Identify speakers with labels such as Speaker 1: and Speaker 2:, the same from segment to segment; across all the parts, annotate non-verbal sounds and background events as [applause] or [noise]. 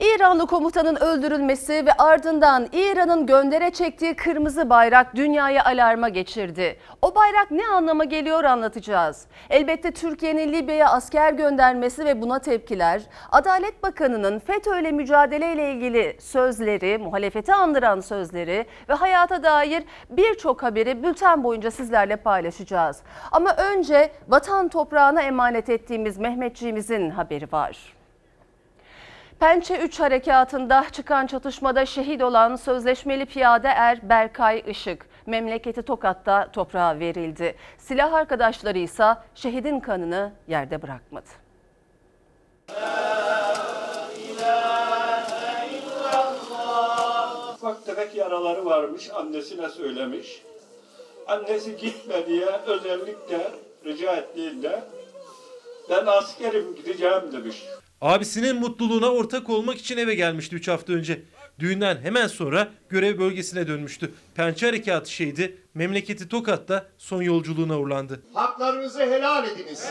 Speaker 1: İranlı komutanın öldürülmesi ve ardından İran'ın göndere çektiği kırmızı bayrak dünyayı alarma geçirdi. O bayrak ne anlama geliyor anlatacağız. Elbette Türkiye'nin Libya'ya asker göndermesi ve buna tepkiler, Adalet Bakanı'nın FETÖ'yle mücadeleyle ilgili sözleri, muhalefeti andıran sözleri ve hayata dair birçok haberi bülten boyunca sizlerle paylaşacağız. Ama önce vatan toprağına emanet ettiğimiz Mehmetçiğimizin haberi var. Pençe 3 harekatında çıkan çatışmada şehit olan sözleşmeli piyade er Berkay Işık memleketi Tokat'ta toprağa verildi. Silah arkadaşları ise şehidin kanını yerde bırakmadı.
Speaker 2: Ufak tefek yaraları varmış, annesine söylemiş. Annesi gitme diye özellikle rica ettiğinde ben askerim gideceğim demiş.
Speaker 3: Abisinin mutluluğuna ortak olmak için eve gelmişti 3 hafta önce. Düğünden hemen sonra görev bölgesine dönmüştü. Pençe Harekatı şehidi memleketi Tokat'ta son yolculuğuna uğurlandı.
Speaker 4: Haklarınızı helal ediniz.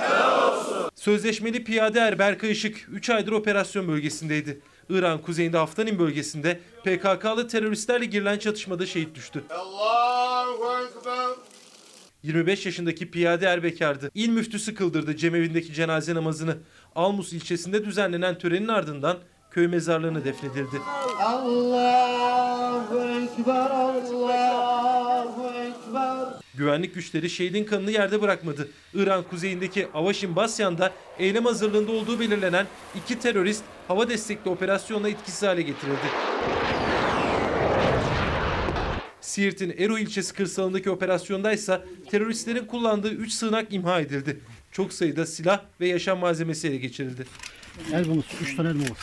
Speaker 3: Sözleşmeli piyade er Berkay Işık 3 aydır operasyon bölgesindeydi. İran kuzeyinde Haftanin bölgesinde PKK'lı teröristlerle girilen çatışmada şehit düştü.
Speaker 4: Ekber.
Speaker 3: 25 yaşındaki piyade er bekardı. İl müftüsü kıldırdı cemevindeki cenaze namazını. Almus ilçesinde düzenlenen törenin ardından köy mezarlığına defnedildi.
Speaker 4: Allahu Ekber. Allahu Ekber.
Speaker 3: Güvenlik güçleri şehidin kanını yerde bırakmadı. İran kuzeyindeki Avaşin Basyan'da eylem hazırlığında olduğu belirlenen iki terörist hava destekli operasyonla etkisiz hale getirildi. Siirt'in Ero ilçesi kırsalındaki operasyonda ise teröristlerin kullandığı 3 sığınak imha edildi. Çok sayıda silah ve yaşam malzemesi ele geçirildi.
Speaker 5: El bombası, 3 tane el bombası.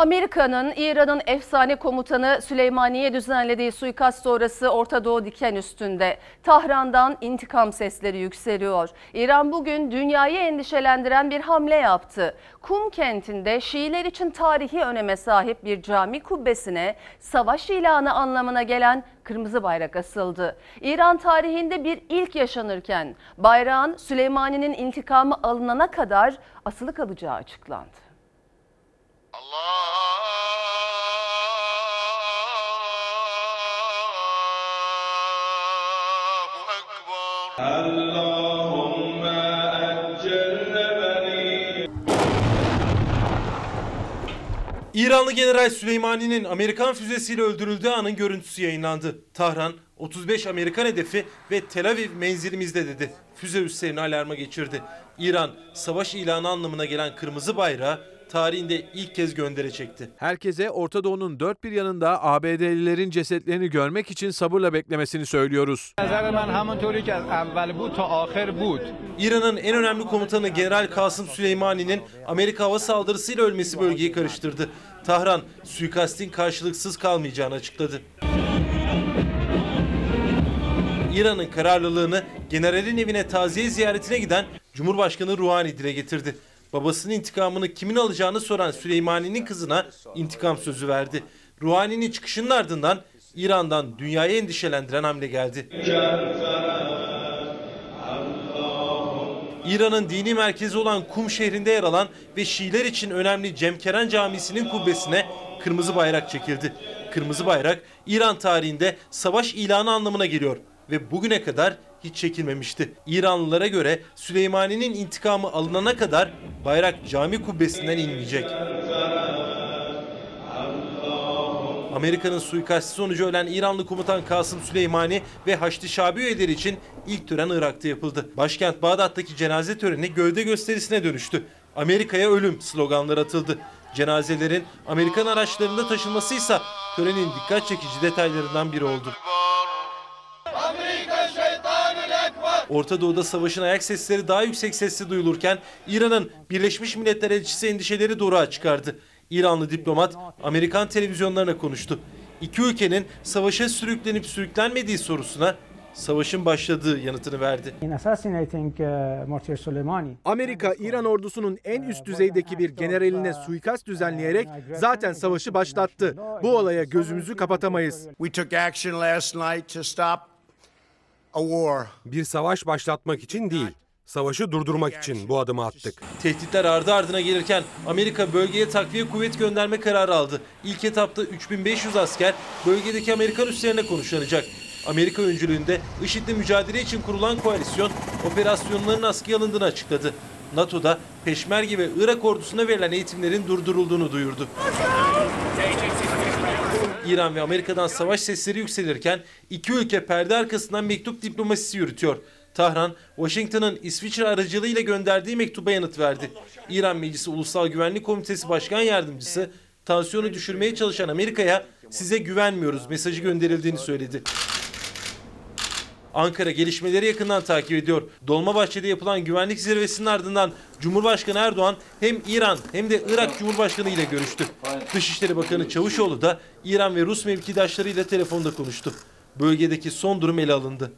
Speaker 1: Amerika'nın İran'ın efsane komutanı Süleymaniye düzenlediği suikast sonrası Orta Doğu diken üstünde. Tahran'dan intikam sesleri yükseliyor. İran bugün dünyayı endişelendiren bir hamle yaptı. Kum kentinde Şiiler için tarihi öneme sahip bir cami kubbesine savaş ilanı anlamına gelen kırmızı bayrak asıldı. İran tarihinde bir ilk yaşanırken bayrağın Süleymani'nin intikamı alınana kadar asılı kalacağı açıklandı.
Speaker 4: Allahu Ekber.
Speaker 3: İranlı General Süleymani'nin Amerikan füzesiyle öldürüldüğü anın görüntüsü yayınlandı. Tahran 35 Amerikan hedefi ve Tel Aviv menzilimizde dedi. Füze üslerini alarma geçirdi. İran savaş ilanı anlamına gelen kırmızı bayrağı tarihinde ilk kez gönderecekti.
Speaker 6: Herkese Orta Doğu'nun dört bir yanında ABD'lilerin cesetlerini görmek için sabırla beklemesini söylüyoruz.
Speaker 3: İran'ın en önemli komutanı General Kasım Süleymani'nin Amerika hava saldırısıyla ölmesi bölgeyi karıştırdı. Tahran suikastin karşılıksız kalmayacağını açıkladı. İran'ın kararlılığını generalin evine taziye ziyaretine giden Cumhurbaşkanı Ruhani dile getirdi. Babasının intikamını kimin alacağını soran Süleymani'nin kızına intikam sözü verdi. Ruhani'nin çıkışının ardından İran'dan dünyayı endişelendiren hamle geldi. İran'ın dini merkezi olan Kum şehrinde yer alan ve Şiiler için önemli Cemkeren Camisi'nin kubbesine kırmızı bayrak çekildi. Kırmızı bayrak İran tarihinde savaş ilanı anlamına geliyor ve bugüne kadar hiç çekilmemişti. İranlılara göre Süleymani'nin intikamı alınana kadar bayrak cami kubbesinden inmeyecek. Amerika'nın suikasti sonucu ölen İranlı komutan Kasım Süleymani ve Haçlı Şabi üyeleri için ilk tören Irak'ta yapıldı. Başkent Bağdat'taki cenaze töreni gövde gösterisine dönüştü. Amerika'ya ölüm sloganları atıldı. Cenazelerin Amerikan araçlarında taşınması törenin dikkat çekici detaylarından biri oldu. Orta Doğu'da savaşın ayak sesleri daha yüksek sesle duyulurken İran'ın Birleşmiş Milletler elçisi endişeleri doğruğa çıkardı. İranlı diplomat Amerikan televizyonlarına konuştu. İki ülkenin savaşa sürüklenip sürüklenmediği sorusuna savaşın başladığı yanıtını verdi.
Speaker 7: in assassinating uh.
Speaker 6: Amerika, İran ordusunun en üst düzeydeki bir generaline suikast düzenleyerek zaten savaşı başlattı. Bu olaya gözümüzü kapatamayız.
Speaker 4: We took action last night to stop.
Speaker 8: Bir savaş başlatmak için değil, savaşı durdurmak için bu adımı attık.
Speaker 3: Tehditler ardı ardına gelirken Amerika bölgeye takviye kuvvet gönderme kararı aldı. İlk etapta 3500 asker bölgedeki Amerikan üslerine konuşlanacak. Amerika öncülüğünde IŞİD'le mücadele için kurulan koalisyon operasyonların askıya alındığını açıkladı. NATO da Peşmerge ve Irak ordusuna verilen eğitimlerin durdurulduğunu duyurdu. İran ve Amerika'dan savaş sesleri yükselirken iki ülke perde arkasından mektup diplomasisi yürütüyor. Tahran, Washington'ın İsviçre aracılığıyla gönderdiği mektuba yanıt verdi. İran Meclisi Ulusal Güvenlik Komitesi Başkan Yardımcısı, tansiyonu düşürmeye çalışan Amerika'ya size güvenmiyoruz mesajı gönderildiğini söyledi. Ankara gelişmeleri yakından takip ediyor. Dolmabahçe'de yapılan güvenlik zirvesinin ardından Cumhurbaşkanı Erdoğan hem İran hem de Irak Cumhurbaşkanı ile görüştü. Dışişleri Bakanı Çavuşoğlu da İran ve Rus mevkidaşlarıyla telefonda konuştu. Bölgedeki son durum ele alındı.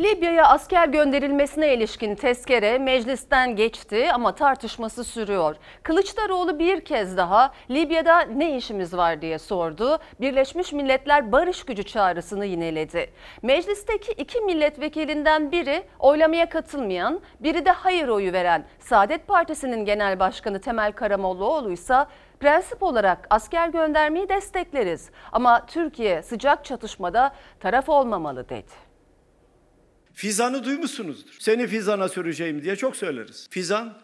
Speaker 1: Libya'ya asker gönderilmesine ilişkin tezkere meclisten geçti ama tartışması sürüyor. Kılıçdaroğlu bir kez daha Libya'da ne işimiz var diye sordu. Birleşmiş Milletler barış gücü çağrısını yineledi. Meclisteki iki milletvekilinden biri oylamaya katılmayan, biri de hayır oyu veren Saadet Partisi'nin genel başkanı Temel Karamollaoğlu ise prensip olarak asker göndermeyi destekleriz. Ama Türkiye sıcak çatışmada taraf olmamalı dedi.
Speaker 9: Fizan'ı duymuşsunuzdur. Seni Fizan'a süreceğim diye çok söyleriz. Fizan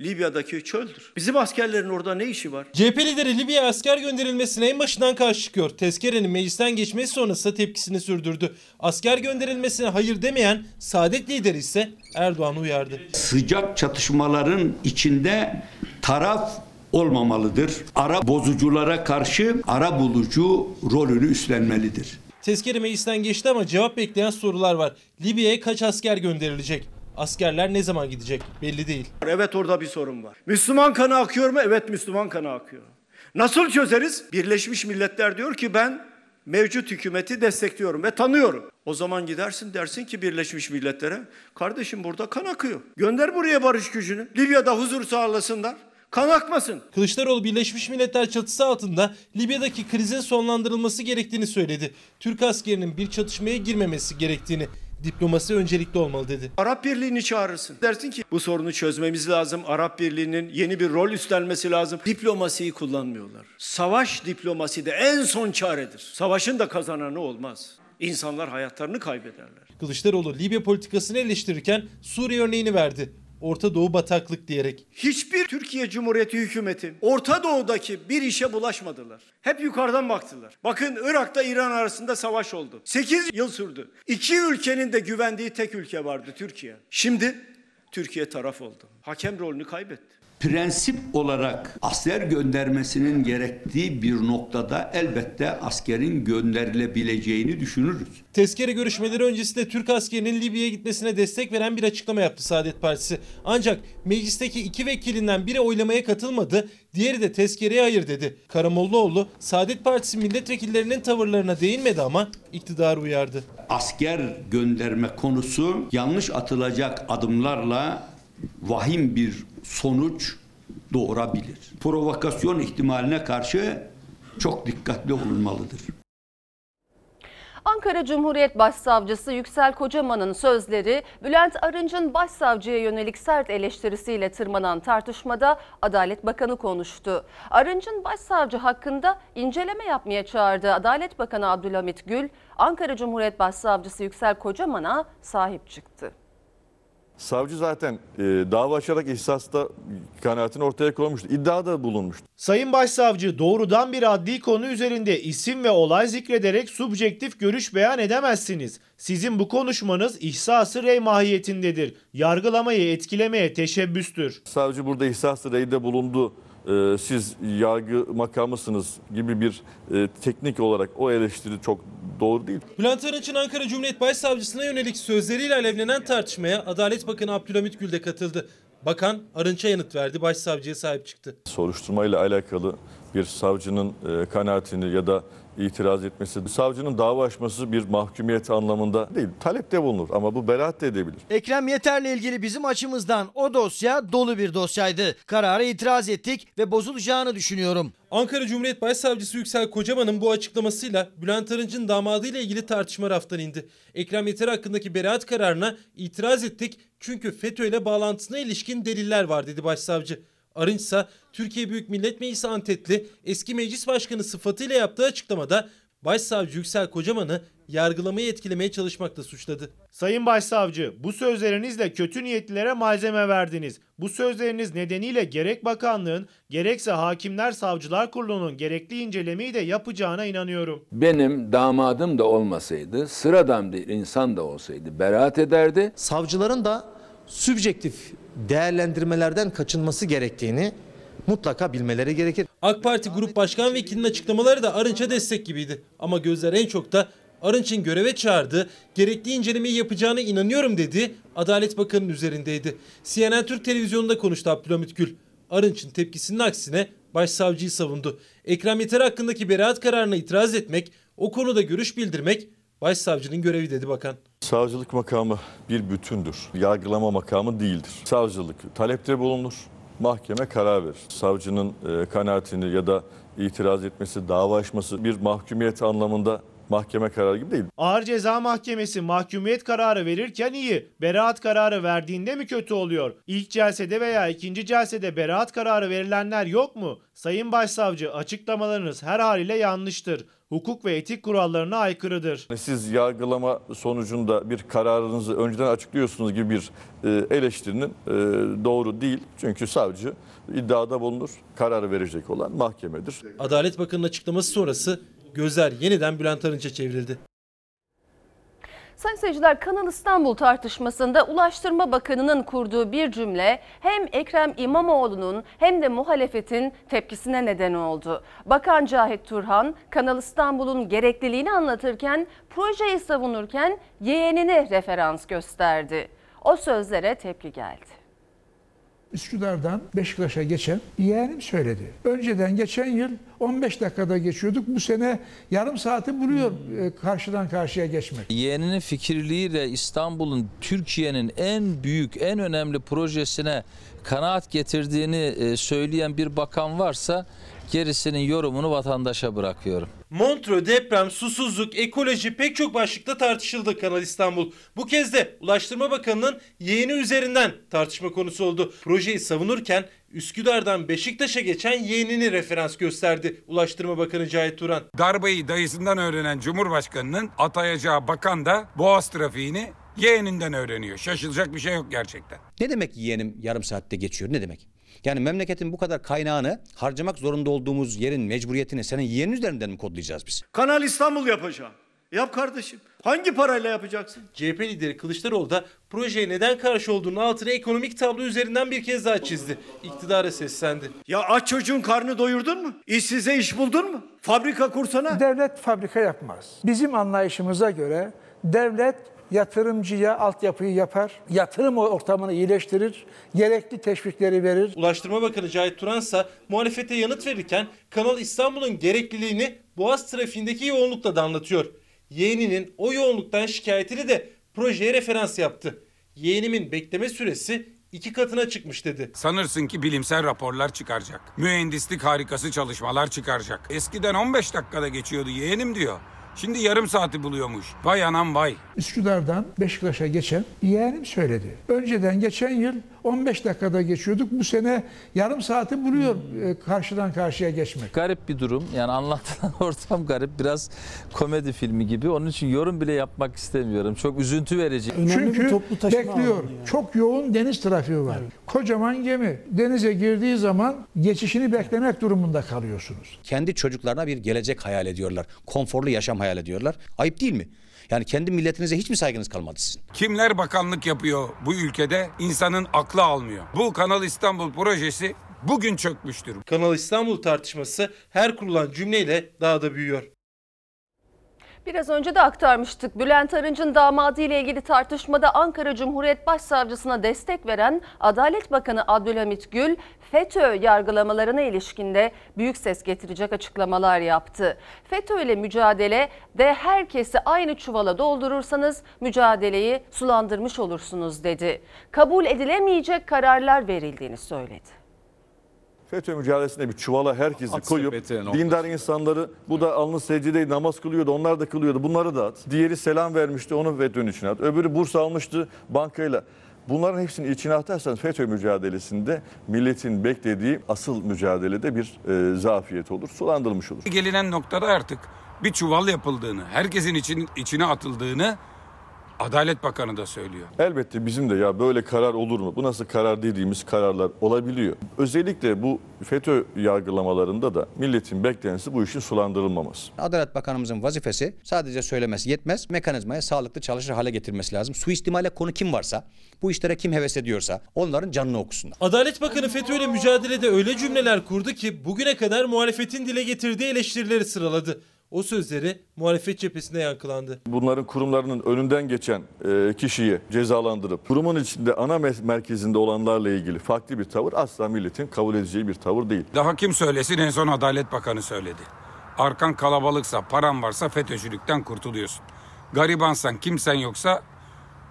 Speaker 9: Libya'daki çöldür. Bizim askerlerin orada ne işi var?
Speaker 3: CHP lideri Libya'ya asker gönderilmesine en başından karşı çıkıyor. Tezkerenin meclisten geçmesi sonrası tepkisini sürdürdü. Asker gönderilmesine hayır demeyen Saadet lideri ise Erdoğan'ı uyardı.
Speaker 10: Sıcak çatışmaların içinde taraf olmamalıdır. Ara bozuculara karşı ara bulucu rolünü üstlenmelidir.
Speaker 3: Tezkere meclisten geçti ama cevap bekleyen sorular var. Libya'ya kaç asker gönderilecek? Askerler ne zaman gidecek? Belli değil.
Speaker 9: Evet orada bir sorun var. Müslüman kanı akıyor mu? Evet Müslüman kanı akıyor. Nasıl çözeriz? Birleşmiş Milletler diyor ki ben mevcut hükümeti destekliyorum ve tanıyorum. O zaman gidersin dersin ki Birleşmiş Milletler'e kardeşim burada kan akıyor. Gönder buraya barış gücünü. Libya'da huzur sağlasınlar. Kan akmasın.
Speaker 3: Kılıçdaroğlu Birleşmiş Milletler çatısı altında Libya'daki krizin sonlandırılması gerektiğini söyledi. Türk askerinin bir çatışmaya girmemesi gerektiğini, diplomasi öncelikli olmalı dedi.
Speaker 9: Arap Birliği'ni çağırırsın. Dersin ki bu sorunu çözmemiz lazım. Arap Birliği'nin yeni bir rol üstlenmesi lazım. Diplomasiyi kullanmıyorlar. Savaş diplomasi de en son çaredir. Savaşın da kazananı olmaz. İnsanlar hayatlarını kaybederler.
Speaker 3: Kılıçdaroğlu Libya politikasını eleştirirken Suriye örneğini verdi. Orta Doğu bataklık diyerek.
Speaker 9: Hiçbir Türkiye Cumhuriyeti hükümeti Orta Doğu'daki bir işe bulaşmadılar. Hep yukarıdan baktılar. Bakın Irak'ta İran arasında savaş oldu. 8 yıl sürdü. İki ülkenin de güvendiği tek ülke vardı Türkiye. Şimdi Türkiye taraf oldu. Hakem rolünü kaybetti.
Speaker 10: Prensip olarak asker göndermesinin gerektiği bir noktada elbette askerin gönderilebileceğini düşünürüz.
Speaker 3: Tezkere görüşmeleri öncesinde Türk askerinin Libya'ya gitmesine destek veren bir açıklama yaptı Saadet Partisi. Ancak meclisteki iki vekilinden biri oylamaya katılmadı, diğeri de tezkereye hayır dedi. Karamollaoğlu Saadet Partisi milletvekillerinin tavırlarına değinmedi ama iktidarı uyardı.
Speaker 10: Asker gönderme konusu yanlış atılacak adımlarla vahim bir sonuç doğurabilir. Provokasyon ihtimaline karşı çok dikkatli olunmalıdır.
Speaker 1: Ankara Cumhuriyet Başsavcısı Yüksel Kocaman'ın sözleri Bülent Arınç'ın başsavcıya yönelik sert eleştirisiyle tırmanan tartışmada Adalet Bakanı konuştu. Arınç'ın başsavcı hakkında inceleme yapmaya çağırdığı Adalet Bakanı Abdülhamit Gül, Ankara Cumhuriyet Başsavcısı Yüksel Kocaman'a sahip çıktı.
Speaker 11: Savcı zaten e, dava açarak ihsasta kanaatini ortaya koymuştu. İddiada bulunmuştu.
Speaker 12: Sayın Başsavcı doğrudan bir adli konu üzerinde isim ve olay zikrederek subjektif görüş beyan edemezsiniz. Sizin bu konuşmanız ihsası rey mahiyetindedir. Yargılamayı etkilemeye teşebbüstür.
Speaker 11: Savcı burada ihsas reyde bulundu. E, siz yargı makamısınız gibi bir e, teknik olarak o eleştiri çok doğru değil.
Speaker 3: Bülent Arınç'ın Ankara Cumhuriyet Başsavcısına yönelik sözleriyle alevlenen tartışmaya Adalet Bakanı Abdülhamit Gül de katıldı. Bakan Arınç'a yanıt verdi, başsavcıya sahip çıktı.
Speaker 11: Soruşturmayla alakalı bir savcının e, kanaatini ya da itiraz etmesi, savcının dava açması bir mahkumiyet anlamında değil. Talepte bulunur ama bu beraat de edebilir.
Speaker 13: Ekrem Yeter'le ilgili bizim açımızdan o dosya dolu bir dosyaydı. Karara itiraz ettik ve bozulacağını düşünüyorum.
Speaker 3: Ankara Cumhuriyet Başsavcısı Yüksel Kocaman'ın bu açıklamasıyla Bülent Arınç'ın damadıyla ilgili tartışma raftan indi. Ekrem Yeter hakkındaki beraat kararına itiraz ettik çünkü FETÖ ile bağlantısına ilişkin deliller var dedi başsavcı. Arınç ise Türkiye Büyük Millet Meclisi Antetli eski meclis başkanı sıfatıyla yaptığı açıklamada Başsavcı Yüksel Kocaman'ı yargılamayı etkilemeye çalışmakla suçladı.
Speaker 12: Sayın Başsavcı, bu sözlerinizle kötü niyetlilere malzeme verdiniz. Bu sözleriniz nedeniyle gerek bakanlığın gerekse Hakimler Savcılar Kurulu'nun gerekli incelemeyi de yapacağına inanıyorum.
Speaker 14: Benim damadım da olmasaydı, sıradan bir insan da olsaydı beraat ederdi.
Speaker 15: Savcıların da sübjektif değerlendirmelerden kaçınması gerektiğini mutlaka bilmeleri gerekir.
Speaker 3: AK Parti Grup Başkan Vekilinin açıklamaları da Arınç'a destek gibiydi. Ama gözler en çok da Arınç'ın göreve çağırdığı, gerekli incelemeyi yapacağına inanıyorum dedi. Adalet Bakanı'nın üzerindeydi. CNN Türk televizyonunda konuştu Abdülhamit Gül. Arınç'ın tepkisinin aksine başsavcıyı savundu. Ekrem Yeter hakkındaki beraat kararına itiraz etmek, o konuda görüş bildirmek başsavcının görevi dedi bakan.
Speaker 11: Savcılık makamı bir bütündür. Yargılama makamı değildir. Savcılık talepte bulunur. Mahkeme karar verir. Savcının e, kanaatini ya da itiraz etmesi, dava açması bir mahkumiyet anlamında mahkeme kararı gibi değil.
Speaker 12: Ağır Ceza Mahkemesi mahkumiyet kararı verirken iyi, beraat kararı verdiğinde mi kötü oluyor? İlk celsede veya ikinci celsede beraat kararı verilenler yok mu? Sayın Başsavcı açıklamalarınız her haliyle yanlıştır. Hukuk ve etik kurallarına aykırıdır.
Speaker 11: Siz yargılama sonucunda bir kararınızı önceden açıklıyorsunuz gibi bir e, eleştirinin e, doğru değil. Çünkü savcı iddiada bulunur, kararı verecek olan mahkemedir.
Speaker 3: Adalet Bakanı'nın açıklaması sonrası gözler yeniden Bülent Arınç'a çevrildi.
Speaker 1: Sayın seyirciler Kanal İstanbul tartışmasında Ulaştırma Bakanı'nın kurduğu bir cümle hem Ekrem İmamoğlu'nun hem de muhalefetin tepkisine neden oldu. Bakan Cahit Turhan Kanal İstanbul'un gerekliliğini anlatırken projeyi savunurken yeğenine referans gösterdi. O sözlere tepki geldi.
Speaker 16: Üsküdar'dan Beşiktaş'a geçen yeğenim söyledi. Önceden geçen yıl 15 dakikada geçiyorduk. Bu sene yarım saati buluyor e, karşıdan karşıya geçmek.
Speaker 17: Yeğeninin fikirliğiyle İstanbul'un Türkiye'nin en büyük, en önemli projesine kanaat getirdiğini e, söyleyen bir bakan varsa gerisinin yorumunu vatandaşa bırakıyorum.
Speaker 3: Montreux, deprem, susuzluk, ekoloji pek çok başlıkta tartışıldı Kanal İstanbul. Bu kez de Ulaştırma Bakanı'nın yeğeni üzerinden tartışma konusu oldu. Projeyi savunurken Üsküdar'dan Beşiktaş'a geçen yeğenini referans gösterdi Ulaştırma Bakanı Cahit Turan.
Speaker 18: Darbeyi dayısından öğrenen Cumhurbaşkanı'nın atayacağı bakan da Boğaz trafiğini yeğeninden öğreniyor. Şaşılacak bir şey yok gerçekten.
Speaker 19: Ne demek yeğenim yarım saatte geçiyor ne demek? Yani memleketin bu kadar kaynağını harcamak zorunda olduğumuz yerin mecburiyetini senin yeğenin üzerinden mi kodlayacağız biz?
Speaker 9: Kanal İstanbul yapacağım. Yap kardeşim. Hangi parayla yapacaksın?
Speaker 3: CHP lideri Kılıçdaroğlu da projeye neden karşı olduğunu altına ekonomik tablo üzerinden bir kez daha çizdi. İktidara seslendi.
Speaker 9: Ya aç çocuğun karnı doyurdun mu? İşsize iş buldun mu? Fabrika kursana.
Speaker 16: Devlet fabrika yapmaz. Bizim anlayışımıza göre devlet yatırımcıya altyapıyı yapar, yatırım ortamını iyileştirir, gerekli teşvikleri verir.
Speaker 3: Ulaştırma Bakanı Cahit Turan ise muhalefete yanıt verirken Kanal İstanbul'un gerekliliğini Boğaz trafiğindeki yoğunlukla da anlatıyor. Yeğeninin o yoğunluktan şikayetini de projeye referans yaptı. Yeğenimin bekleme süresi iki katına çıkmış dedi.
Speaker 18: Sanırsın ki bilimsel raporlar çıkaracak. Mühendislik harikası çalışmalar çıkaracak. Eskiden 15 dakikada geçiyordu yeğenim diyor. Şimdi yarım saati buluyormuş. Vay anam vay.
Speaker 16: Üsküdar'dan Beşiktaş'a geçen yeğenim söyledi. Önceden geçen yıl 15 dakikada geçiyorduk. Bu sene yarım saati buluyor e, karşıdan karşıya geçmek.
Speaker 17: Garip bir durum. Yani anlatılan [laughs] ortam garip. Biraz komedi filmi gibi. Onun için yorum bile yapmak istemiyorum. Çok üzüntü verici.
Speaker 16: Çünkü bekliyor. Çok yoğun deniz trafiği var. Kocaman gemi denize girdiği zaman geçişini beklemek durumunda kalıyorsunuz.
Speaker 19: Kendi çocuklarına bir gelecek hayal ediyorlar. Konforlu yaşam hayal ediyorlar. Ayıp değil mi? Yani kendi milletinize hiç mi saygınız kalmadı sizin?
Speaker 18: Kimler bakanlık yapıyor bu ülkede insanın aklı almıyor. Bu Kanal İstanbul projesi bugün çökmüştür.
Speaker 3: Kanal İstanbul tartışması her kurulan cümleyle daha da büyüyor.
Speaker 1: Biraz önce de aktarmıştık. Bülent Arınç'ın damadı ile ilgili tartışmada Ankara Cumhuriyet Başsavcısına destek veren Adalet Bakanı Abdülhamit Gül, FETÖ yargılamalarına ilişkinde büyük ses getirecek açıklamalar yaptı. FETÖ ile mücadele de herkesi aynı çuvala doldurursanız mücadeleyi sulandırmış olursunuz dedi. Kabul edilemeyecek kararlar verildiğini söyledi.
Speaker 11: FETÖ mücadelesinde bir çuvala herkesi
Speaker 20: At
Speaker 11: koyup
Speaker 20: sepeti
Speaker 11: dindar insanları bu da alnı secdeyi namaz kılıyordu onlar da kılıyordu bunları da at. Diğeri selam vermişti onu FETÖ'nün içine at. Öbürü burs almıştı bankayla. Bunların hepsini içine atarsanız FETÖ mücadelesinde milletin beklediği asıl mücadelede bir e, zafiyet olur, sulandırılmış olur.
Speaker 18: Gelinen noktada artık bir çuval yapıldığını, herkesin için, içine atıldığını Adalet Bakanı da söylüyor.
Speaker 11: Elbette bizim de ya böyle karar olur mu? Bu nasıl karar dediğimiz kararlar olabiliyor. Özellikle bu FETÖ yargılamalarında da milletin beklentisi bu işin sulandırılmaması.
Speaker 19: Adalet Bakanımızın vazifesi sadece söylemesi yetmez. Mekanizmaya sağlıklı çalışır hale getirmesi lazım. Suistimale konu kim varsa, bu işlere kim heves ediyorsa onların canını okusunlar.
Speaker 3: Adalet Bakanı FETÖ ile mücadelede öyle cümleler kurdu ki bugüne kadar muhalefetin dile getirdiği eleştirileri sıraladı. O sözleri muhalefet cephesinde yankılandı.
Speaker 11: Bunların kurumlarının önünden geçen e, kişiyi cezalandırıp kurumun içinde ana me- merkezinde olanlarla ilgili farklı bir tavır asla milletin kabul edeceği bir tavır değil.
Speaker 18: Daha kim söylesin en son Adalet Bakanı söyledi. Arkan kalabalıksa, paran varsa FETÖ'cülükten kurtuluyorsun. Garibansan, kimsen yoksa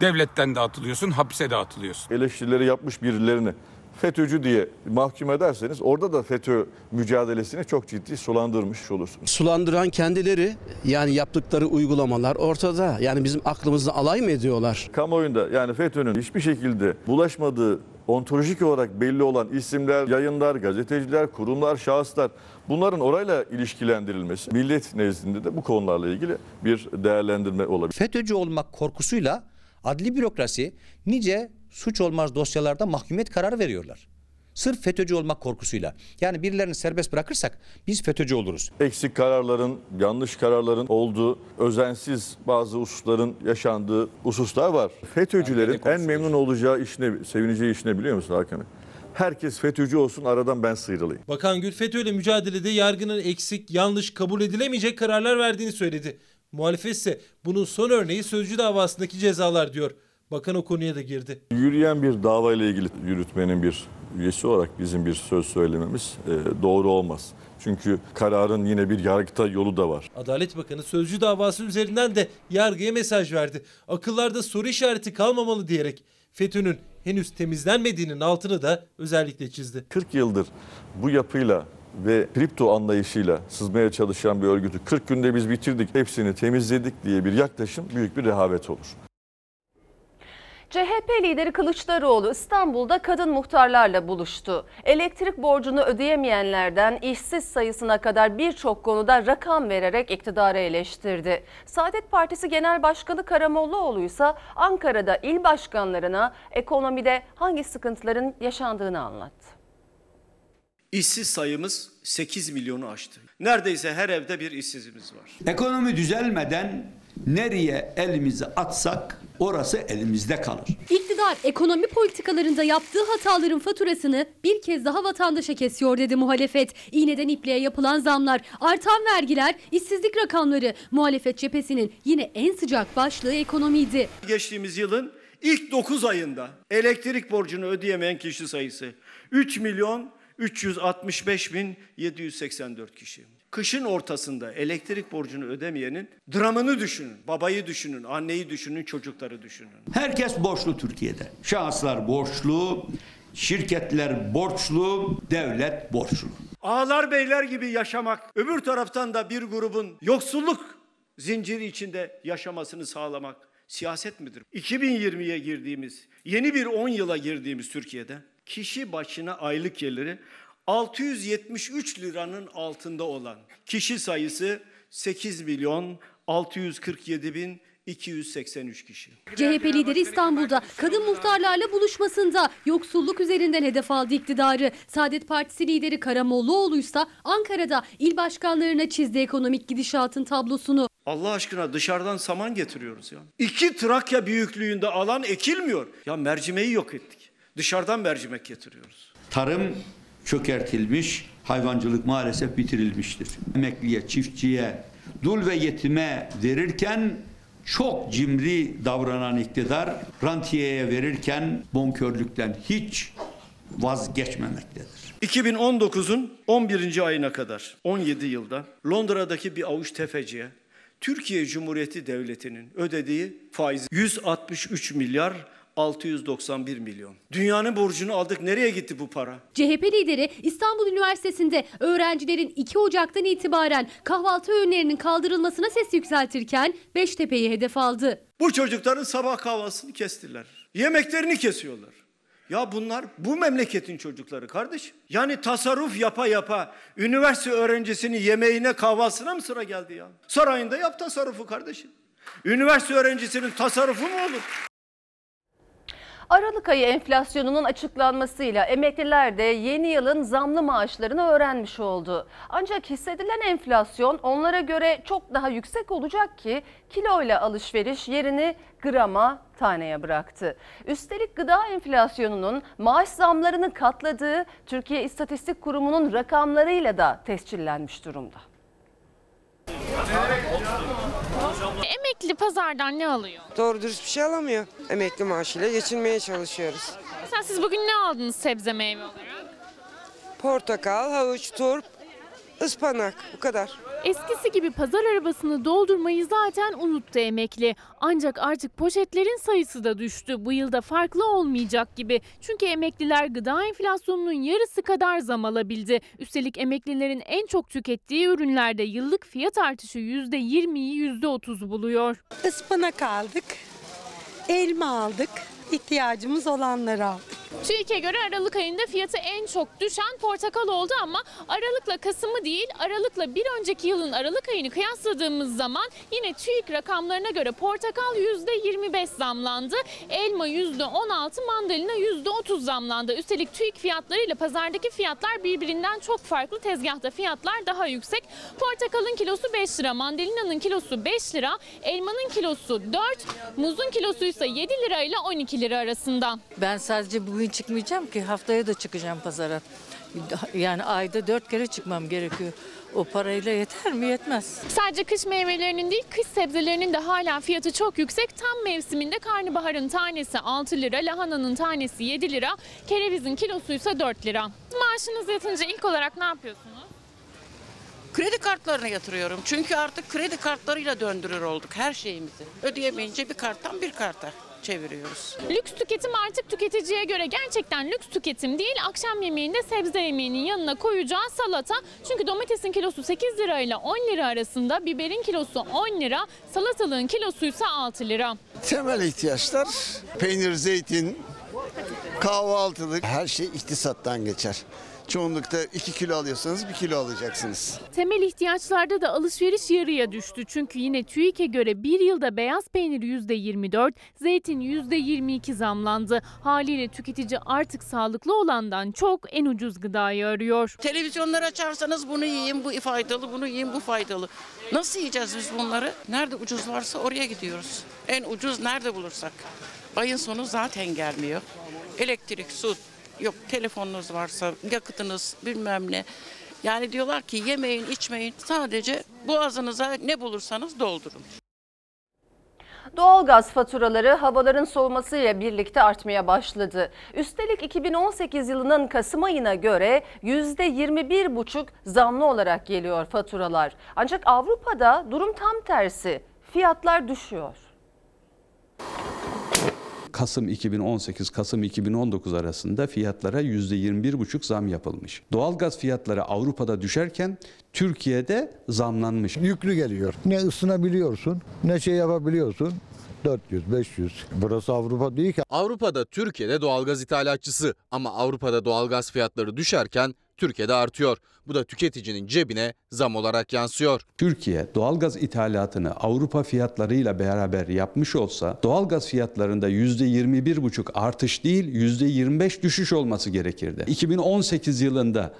Speaker 18: devletten de atılıyorsun, hapse de atılıyorsun.
Speaker 11: Eleştirileri yapmış birilerini FETÖ'cü diye mahkum ederseniz orada da FETÖ mücadelesini çok ciddi sulandırmış olursunuz.
Speaker 21: Sulandıran kendileri yani yaptıkları uygulamalar ortada. Yani bizim aklımızla alay mı ediyorlar?
Speaker 11: Kamuoyunda yani FETÖ'nün hiçbir şekilde bulaşmadığı ontolojik olarak belli olan isimler, yayınlar, gazeteciler, kurumlar, şahıslar bunların orayla ilişkilendirilmesi millet nezdinde de bu konularla ilgili bir değerlendirme olabilir.
Speaker 19: FETÖ'cü olmak korkusuyla adli bürokrasi nice suç olmaz dosyalarda mahkumiyet kararı veriyorlar. Sırf FETÖ'cü olmak korkusuyla. Yani birilerini serbest bırakırsak biz FETÖ'cü oluruz.
Speaker 11: Eksik kararların, yanlış kararların olduğu, özensiz bazı hususların yaşandığı hususlar var. FETÖ'cülerin en memnun olacağı işine, sevineceği işine biliyor musun Hakan Bey? Herkes FETÖ'cü olsun aradan ben sıyrılayım.
Speaker 3: Bakan Gül FETÖ ile mücadelede yargının eksik, yanlış, kabul edilemeyecek kararlar verdiğini söyledi. Muhalefet ise bunun son örneği sözcü davasındaki cezalar diyor. Bakan o konuya da girdi.
Speaker 11: Yürüyen bir davayla ilgili yürütmenin bir üyesi olarak bizim bir söz söylememiz e, doğru olmaz. Çünkü kararın yine bir yargıta yolu da var.
Speaker 3: Adalet Bakanı sözcü davası üzerinden de yargıya mesaj verdi. Akıllarda soru işareti kalmamalı diyerek FETÖ'nün henüz temizlenmediğinin altını da özellikle çizdi.
Speaker 11: 40 yıldır bu yapıyla ve kripto anlayışıyla sızmaya çalışan bir örgütü 40 günde biz bitirdik, hepsini temizledik diye bir yaklaşım büyük bir rehavet olur.
Speaker 1: CHP lideri Kılıçdaroğlu İstanbul'da kadın muhtarlarla buluştu. Elektrik borcunu ödeyemeyenlerden işsiz sayısına kadar birçok konuda rakam vererek iktidarı eleştirdi. Saadet Partisi Genel Başkanı Karamollaoğlu ise Ankara'da il başkanlarına ekonomide hangi sıkıntıların yaşandığını anlattı.
Speaker 9: İşsiz sayımız 8 milyonu aştı. Neredeyse her evde bir işsizimiz var.
Speaker 10: Ekonomi düzelmeden nereye elimizi atsak orası elimizde kalır.
Speaker 22: İktidar ekonomi politikalarında yaptığı hataların faturasını bir kez daha vatandaşa kesiyor dedi muhalefet. İğneden ipliğe yapılan zamlar, artan vergiler, işsizlik rakamları muhalefet cephesinin yine en sıcak başlığı ekonomiydi.
Speaker 9: Geçtiğimiz yılın ilk 9 ayında elektrik borcunu ödeyemeyen kişi sayısı 3 milyon 365 bin 784 kişi. Kışın ortasında elektrik borcunu ödemeyenin dramını düşünün. Babayı düşünün, anneyi düşünün, çocukları düşünün.
Speaker 10: Herkes borçlu Türkiye'de. Şahıslar borçlu, şirketler borçlu, devlet borçlu.
Speaker 9: Ağlar beyler gibi yaşamak, öbür taraftan da bir grubun yoksulluk zinciri içinde yaşamasını sağlamak siyaset midir? 2020'ye girdiğimiz, yeni bir 10 yıla girdiğimiz Türkiye'de kişi başına aylık geliri 673 liranın altında olan kişi sayısı 8 milyon 647 bin 283 kişi.
Speaker 22: CHP lideri İstanbul'da kadın muhtarlarla buluşmasında yoksulluk üzerinden hedef aldı iktidarı. Saadet Partisi lideri Karamollaoğlu ise Ankara'da il başkanlarına çizdi ekonomik gidişatın tablosunu.
Speaker 9: Allah aşkına dışarıdan saman getiriyoruz ya. İki Trakya büyüklüğünde alan ekilmiyor. Ya mercimeği yok ettik. Dışarıdan mercimek getiriyoruz.
Speaker 10: Tarım çökertilmiş, hayvancılık maalesef bitirilmiştir. Emekliye, çiftçiye, Dul ve yetime verirken çok cimri davranan iktidar rantiyeye verirken bonkörlükten hiç vazgeçmemektedir.
Speaker 9: 2019'un 11. ayına kadar 17 yılda Londra'daki bir avuç tefeciye Türkiye Cumhuriyeti Devleti'nin ödediği faiz 163 milyar 691 milyon. Dünyanın borcunu aldık. Nereye gitti bu para?
Speaker 22: CHP lideri İstanbul Üniversitesi'nde öğrencilerin 2 Ocak'tan itibaren kahvaltı öğünlerinin kaldırılmasına ses yükseltirken Beştepe'yi hedef aldı.
Speaker 9: Bu çocukların sabah kahvaltısını kestiler. Yemeklerini kesiyorlar. Ya bunlar bu memleketin çocukları kardeş. Yani tasarruf yapa yapa üniversite öğrencisinin yemeğine kahvaltısına mı sıra geldi ya? Sarayında yap tasarrufu kardeşim. Üniversite öğrencisinin tasarrufu mu olur?
Speaker 1: Aralık ayı enflasyonunun açıklanmasıyla emekliler de yeni yılın zamlı maaşlarını öğrenmiş oldu. Ancak hissedilen enflasyon onlara göre çok daha yüksek olacak ki kiloyla alışveriş yerini grama taneye bıraktı. Üstelik gıda enflasyonunun maaş zamlarını katladığı Türkiye İstatistik Kurumu'nun rakamlarıyla da tescillenmiş durumda.
Speaker 23: Emekli pazardan ne alıyor?
Speaker 24: Doğru dürüst bir şey alamıyor. Emekli maaşıyla geçinmeye çalışıyoruz.
Speaker 23: Mesela siz bugün ne aldınız sebze meyve olarak?
Speaker 24: Portakal, havuç, turp, ıspanak bu kadar.
Speaker 23: Eskisi gibi pazar arabasını doldurmayı zaten unuttu emekli. Ancak artık poşetlerin sayısı da düştü. Bu yılda farklı olmayacak gibi. Çünkü emekliler gıda enflasyonunun yarısı kadar zam alabildi. Üstelik emeklilerin en çok tükettiği ürünlerde yıllık fiyat artışı %20'yi %30 buluyor.
Speaker 20: Ispanak aldık, elma aldık, ihtiyacımız olanları aldık.
Speaker 23: TÜİK'e göre Aralık ayında fiyatı en çok düşen portakal oldu ama Aralık'la Kasım'ı değil Aralık'la bir önceki yılın Aralık ayını kıyasladığımız zaman yine TÜİK rakamlarına göre portakal %25 zamlandı. Elma %16, mandalina %30 zamlandı. Üstelik TÜİK fiyatlarıyla pazardaki fiyatlar birbirinden çok farklı. Tezgahta fiyatlar daha yüksek. Portakalın kilosu 5 lira, mandalinanın kilosu 5 lira, elmanın kilosu 4, muzun kilosu ise 7 lira ile 12 lira arasında.
Speaker 25: Ben sadece bugün çıkmayacağım ki haftaya da çıkacağım pazara. Yani ayda dört kere çıkmam gerekiyor. O parayla yeter mi? Yetmez.
Speaker 23: Sadece kış meyvelerinin değil kış sebzelerinin de hala fiyatı çok yüksek. Tam mevsiminde karnabaharın tanesi 6 lira, lahananın tanesi 7 lira, kerevizin kilosu ise 4 lira. Maaşınız yatınca ilk olarak ne yapıyorsunuz?
Speaker 26: Kredi kartlarına yatırıyorum. Çünkü artık kredi kartlarıyla döndürür olduk her şeyimizi. Ödeyemeyince bir karttan bir karta çeviriyoruz.
Speaker 23: Lüks tüketim artık tüketiciye göre gerçekten lüks tüketim değil. Akşam yemeğinde sebze yemeğinin yanına koyacağı salata. Çünkü domatesin kilosu 8 lira ile 10 lira arasında, biberin kilosu 10 lira, salatalığın kilosu ise 6 lira.
Speaker 27: Temel ihtiyaçlar peynir, zeytin, kahvaltılık her şey iktisattan geçer. Çoğunlukta 2 kilo alıyorsanız 1 kilo alacaksınız.
Speaker 23: Temel ihtiyaçlarda da alışveriş yarıya düştü. Çünkü yine TÜİK'e göre bir yılda beyaz peynir %24, zeytin %22 zamlandı. Haliyle tüketici artık sağlıklı olandan çok en ucuz gıdayı arıyor.
Speaker 26: Televizyonları açarsanız bunu yiyin, bu faydalı, bunu yiyin, bu faydalı. Nasıl yiyeceğiz biz bunları? Nerede ucuz varsa oraya gidiyoruz. En ucuz nerede bulursak. Ayın sonu zaten gelmiyor. Elektrik, su, yok telefonunuz varsa, yakıtınız bilmem ne. Yani diyorlar ki yemeyin, içmeyin. Sadece boğazınıza ne bulursanız doldurun.
Speaker 1: Doğalgaz faturaları havaların soğumasıyla birlikte artmaya başladı. Üstelik 2018 yılının Kasım ayına göre %21,5 zamlı olarak geliyor faturalar. Ancak Avrupa'da durum tam tersi. Fiyatlar düşüyor.
Speaker 28: Kasım 2018 Kasım 2019 arasında fiyatlara %21,5 zam yapılmış. Doğalgaz fiyatları Avrupa'da düşerken Türkiye'de zamlanmış.
Speaker 29: Yüklü geliyor. Ne ısınabiliyorsun ne şey yapabiliyorsun. 400, 500. Burası Avrupa değil ki.
Speaker 30: Avrupa'da Türkiye'de doğalgaz ithalatçısı ama Avrupa'da doğalgaz fiyatları düşerken Türkiye'de artıyor. Bu da tüketicinin cebine zam olarak yansıyor.
Speaker 28: Türkiye doğalgaz ithalatını Avrupa fiyatlarıyla beraber yapmış olsa doğalgaz fiyatlarında %21,5 artış değil %25 düşüş olması gerekirdi. 2018 yılında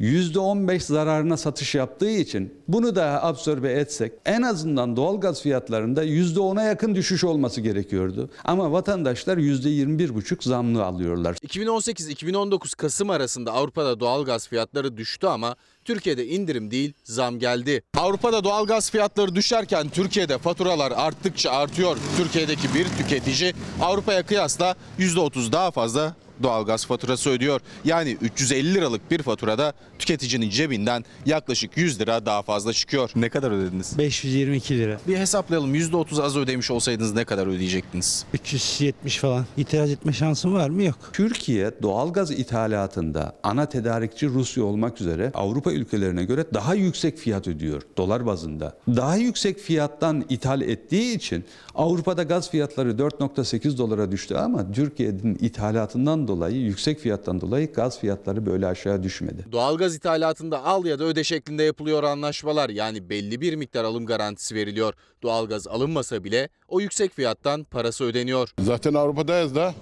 Speaker 28: %15 zararına satış yaptığı için bunu da absorbe etsek en azından doğalgaz fiyatlarında %10'a yakın düşüş olması gerekiyordu. Ama vatandaşlar %21,5 zamlı alıyorlar.
Speaker 30: 2018-2019 Kasım arasında Avrupa'da doğalgaz fiyatları düştü ama Türkiye'de indirim değil zam geldi. Avrupa'da doğalgaz fiyatları düşerken Türkiye'de faturalar arttıkça artıyor. Türkiye'deki bir tüketici Avrupa'ya kıyasla %30 daha fazla doğalgaz faturası ödüyor. Yani 350 liralık bir faturada tüketicinin cebinden yaklaşık 100 lira daha fazla çıkıyor. Ne kadar ödediniz?
Speaker 31: 522 lira.
Speaker 30: Bir hesaplayalım %30 az ödemiş olsaydınız ne kadar ödeyecektiniz?
Speaker 31: 370 falan. İtiraz etme şansım var mı? Yok.
Speaker 28: Türkiye doğalgaz ithalatında ana tedarikçi Rusya olmak üzere Avrupa ülkelerine göre daha yüksek fiyat ödüyor dolar bazında. Daha yüksek fiyattan ithal ettiği için Avrupa'da gaz fiyatları 4.8 dolara düştü ama Türkiye'nin ithalatından dolayı yüksek fiyattan dolayı gaz fiyatları böyle aşağı düşmedi.
Speaker 30: Doğalgaz ithalatında al ya da öde şeklinde yapılıyor anlaşmalar. Yani belli bir miktar alım garantisi veriliyor. Doğalgaz alınmasa bile o yüksek fiyattan parası ödeniyor.
Speaker 32: Zaten Avrupa'dayız da.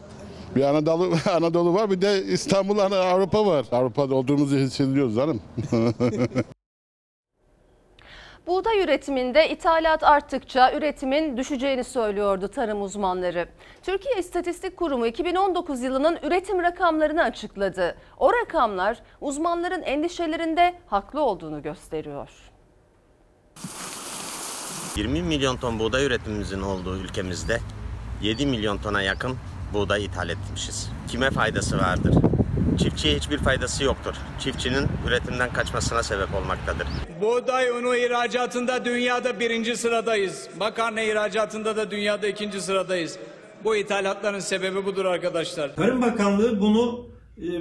Speaker 32: Bir Anadolu [laughs] Anadolu var bir de İstanbul Avrupa var. Avrupa'da olduğumuzu hissediyoruz canım. [laughs]
Speaker 1: Buğday üretiminde ithalat arttıkça üretimin düşeceğini söylüyordu tarım uzmanları. Türkiye İstatistik Kurumu 2019 yılının üretim rakamlarını açıkladı. O rakamlar uzmanların endişelerinde haklı olduğunu gösteriyor.
Speaker 33: 20 milyon ton buğday üretimimizin olduğu ülkemizde 7 milyon tona yakın buğday ithal etmişiz. Kime faydası vardır? Çiftçiye hiçbir faydası yoktur. Çiftçinin üretimden kaçmasına sebep olmaktadır.
Speaker 34: Buğday unu ihracatında dünyada birinci sıradayız. Makarna ihracatında da dünyada ikinci sıradayız. Bu ithalatların sebebi budur arkadaşlar.
Speaker 35: Tarım Bakanlığı bunu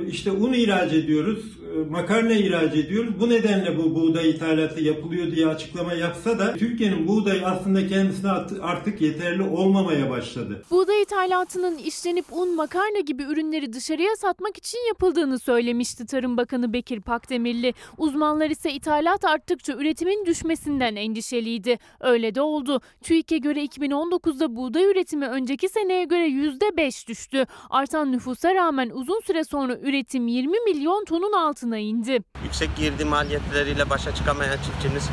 Speaker 35: işte un ihraç ediyoruz, e, makarna ihraç ediyoruz. Bu nedenle bu buğday ithalatı yapılıyor diye açıklama yapsa da Türkiye'nin buğdayı aslında kendisine artık yeterli olmamaya başladı.
Speaker 23: Buğday ithalatının işlenip un, makarna gibi ürünleri dışarıya satmak için yapıldığını söylemişti Tarım Bakanı Bekir Pakdemirli. Uzmanlar ise ithalat arttıkça üretimin düşmesinden endişeliydi. Öyle de oldu. TÜİK'e göre 2019'da buğday üretimi önceki seneye göre %5 düştü. Artan nüfusa rağmen uzun süre sonra üretim 20 milyon tonun altına indi.
Speaker 33: Yüksek girdi maliyetleriyle başa çıkamayan çiftçimiz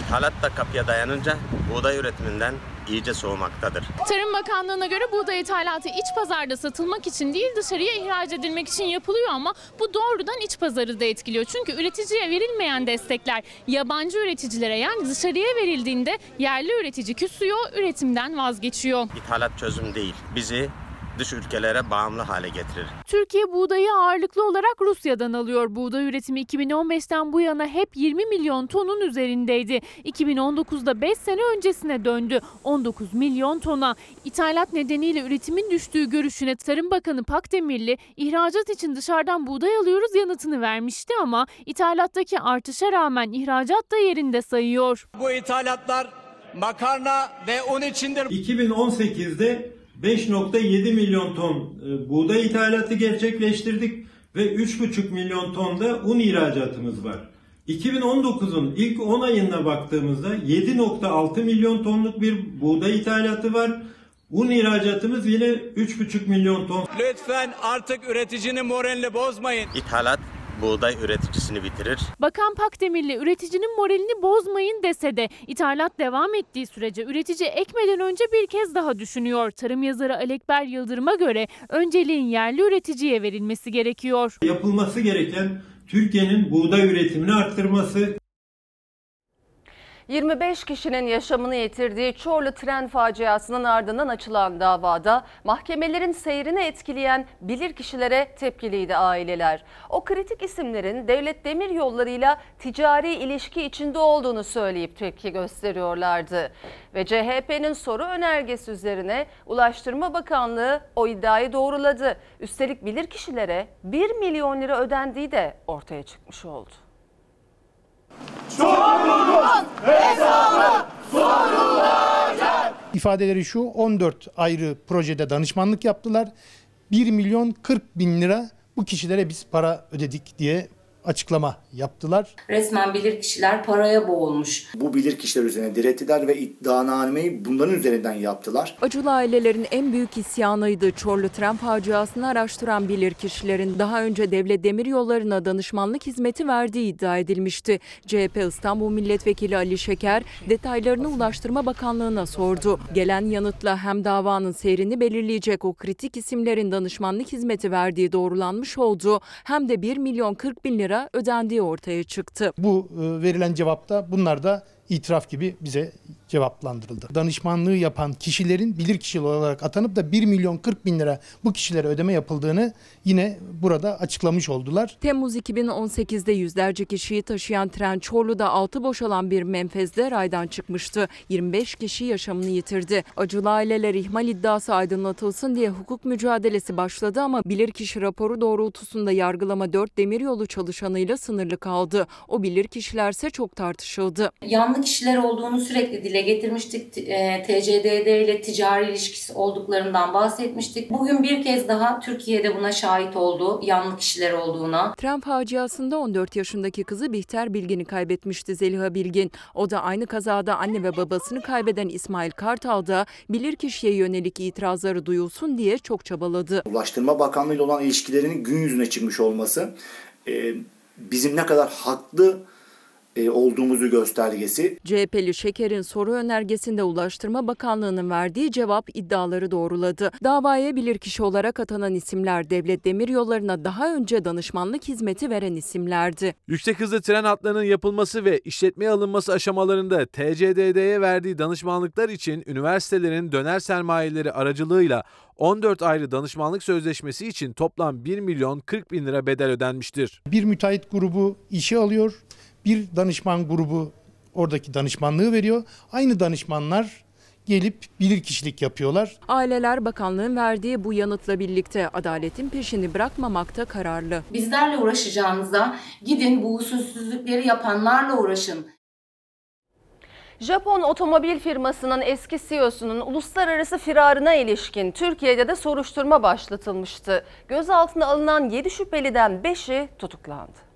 Speaker 33: ithalat da kapıya dayanınca buğday üretiminden iyice soğumaktadır.
Speaker 23: Tarım Bakanlığı'na göre buğday ithalatı iç pazarda satılmak için değil dışarıya ihraç edilmek için yapılıyor ama bu doğrudan iç pazarı da etkiliyor. Çünkü üreticiye verilmeyen destekler yabancı üreticilere yani dışarıya verildiğinde yerli üretici küsüyor, üretimden vazgeçiyor.
Speaker 33: İthalat çözüm değil. Bizi dış ülkelere bağımlı hale getirir.
Speaker 23: Türkiye buğdayı ağırlıklı olarak Rusya'dan alıyor. Buğday üretimi 2015'ten bu yana hep 20 milyon tonun üzerindeydi. 2019'da 5 sene öncesine döndü. 19 milyon tona. İthalat nedeniyle üretimin düştüğü görüşüne Tarım Bakanı Pakdemirli ihracat için dışarıdan buğday alıyoruz yanıtını vermişti ama ithalattaki artışa rağmen ihracat da yerinde sayıyor.
Speaker 34: Bu ithalatlar makarna ve un içindir.
Speaker 35: 2018'de 5.7 milyon ton e, buğday ithalatı gerçekleştirdik ve 3.5 milyon ton da un ihracatımız var. 2019'un ilk 10 ayına baktığımızda 7.6 milyon tonluk bir buğday ithalatı var. Un ihracatımız yine 3.5 milyon ton.
Speaker 34: Lütfen artık üreticinin moralini bozmayın.
Speaker 33: İthalat buğday üreticisini bitirir.
Speaker 23: Bakan Pakdemirli üreticinin moralini bozmayın dese de ithalat devam ettiği sürece üretici ekmeden önce bir kez daha düşünüyor. Tarım yazarı Alekber Yıldırım'a göre önceliğin yerli üreticiye verilmesi gerekiyor.
Speaker 35: Yapılması gereken Türkiye'nin buğday üretimini arttırması,
Speaker 1: 25 kişinin yaşamını yitirdiği Çorlu tren faciasının ardından açılan davada mahkemelerin seyrini etkileyen bilirkişilere tepkiliydi aileler. O kritik isimlerin devlet demir yollarıyla ticari ilişki içinde olduğunu söyleyip tepki gösteriyorlardı. Ve CHP'nin soru önergesi üzerine Ulaştırma Bakanlığı o iddiayı doğruladı. Üstelik bilirkişilere 1 milyon lira ödendiği de ortaya çıkmış oldu.
Speaker 36: Sorumluluğun hesabı sorulacak.
Speaker 37: İfadeleri şu 14 ayrı projede danışmanlık yaptılar. 1 milyon 40 bin lira bu kişilere biz para ödedik diye
Speaker 30: açıklama yaptılar.
Speaker 38: Resmen bilirkişiler paraya boğulmuş.
Speaker 39: Bu bilirkişiler üzerine direttiler ve iddianameyi bunların üzerinden yaptılar.
Speaker 40: Acılı ailelerin en büyük isyanıydı. Çorlu tren faciasını araştıran bilirkişilerin daha önce devlet demiryollarına danışmanlık hizmeti verdiği iddia edilmişti. CHP İstanbul Milletvekili Ali Şeker detaylarını Ulaştırma Bakanlığı'na sordu. Gelen yanıtla hem davanın seyrini belirleyecek o kritik isimlerin danışmanlık hizmeti verdiği doğrulanmış oldu hem de 1 milyon 40 bin lira ödendiği ortaya çıktı.
Speaker 30: Bu e, verilen cevapta bunlar da itiraf gibi bize cevaplandırıldı. Danışmanlığı yapan kişilerin bilirkişi olarak atanıp da 1 milyon 40 bin lira bu kişilere ödeme yapıldığını yine burada açıklamış oldular.
Speaker 40: Temmuz 2018'de yüzlerce kişiyi taşıyan tren Çorlu'da altı boşalan bir menfezde raydan çıkmıştı. 25 kişi yaşamını yitirdi. Acılı aileler ihmal iddiası aydınlatılsın diye hukuk mücadelesi başladı ama bilirkişi raporu doğrultusunda yargılama 4 demiryolu çalışanıyla sınırlı kaldı. O bilirkişilerse çok tartışıldı.
Speaker 38: Yanlı kişiler olduğunu sürekli dile getirmiştik. E, TCDD ile ticari ilişkisi olduklarından bahsetmiştik. Bugün bir kez daha Türkiye'de buna şahit oldu. Yanlı kişiler olduğuna.
Speaker 40: Tren faciasında 14 yaşındaki kızı Bihter Bilgin'i kaybetmişti Zeliha Bilgin. O da aynı kazada anne ve babasını kaybeden İsmail Kartal da bilirkişiye yönelik itirazları duyulsun diye çok çabaladı.
Speaker 39: Ulaştırma Bakanlığı ile olan ilişkilerinin gün yüzüne çıkmış olması e, bizim ne kadar haklı olduğumuzu göstergesi.
Speaker 40: CHP'li Şeker'in soru önergesinde Ulaştırma Bakanlığı'nın verdiği cevap iddiaları doğruladı. Davaya bilirkişi olarak atanan isimler devlet demiryollarına daha önce danışmanlık hizmeti veren isimlerdi.
Speaker 41: Yüksek hızlı tren hatlarının yapılması ve işletmeye alınması aşamalarında TCDD'ye verdiği danışmanlıklar için üniversitelerin döner sermayeleri aracılığıyla 14 ayrı danışmanlık sözleşmesi için toplam 1 milyon 40 bin lira bedel ödenmiştir.
Speaker 30: Bir müteahhit grubu işe alıyor. Bir danışman grubu oradaki danışmanlığı veriyor. Aynı danışmanlar gelip bilirkişilik yapıyorlar.
Speaker 40: Aileler bakanlığın verdiği bu yanıtla birlikte adaletin peşini bırakmamakta kararlı.
Speaker 38: Bizlerle uğraşacağınıza gidin bu usulsüzlükleri yapanlarla uğraşın.
Speaker 1: Japon otomobil firmasının eski CEO'sunun uluslararası firarına ilişkin Türkiye'de de soruşturma başlatılmıştı. Gözaltına alınan 7 şüpheliden 5'i tutuklandı.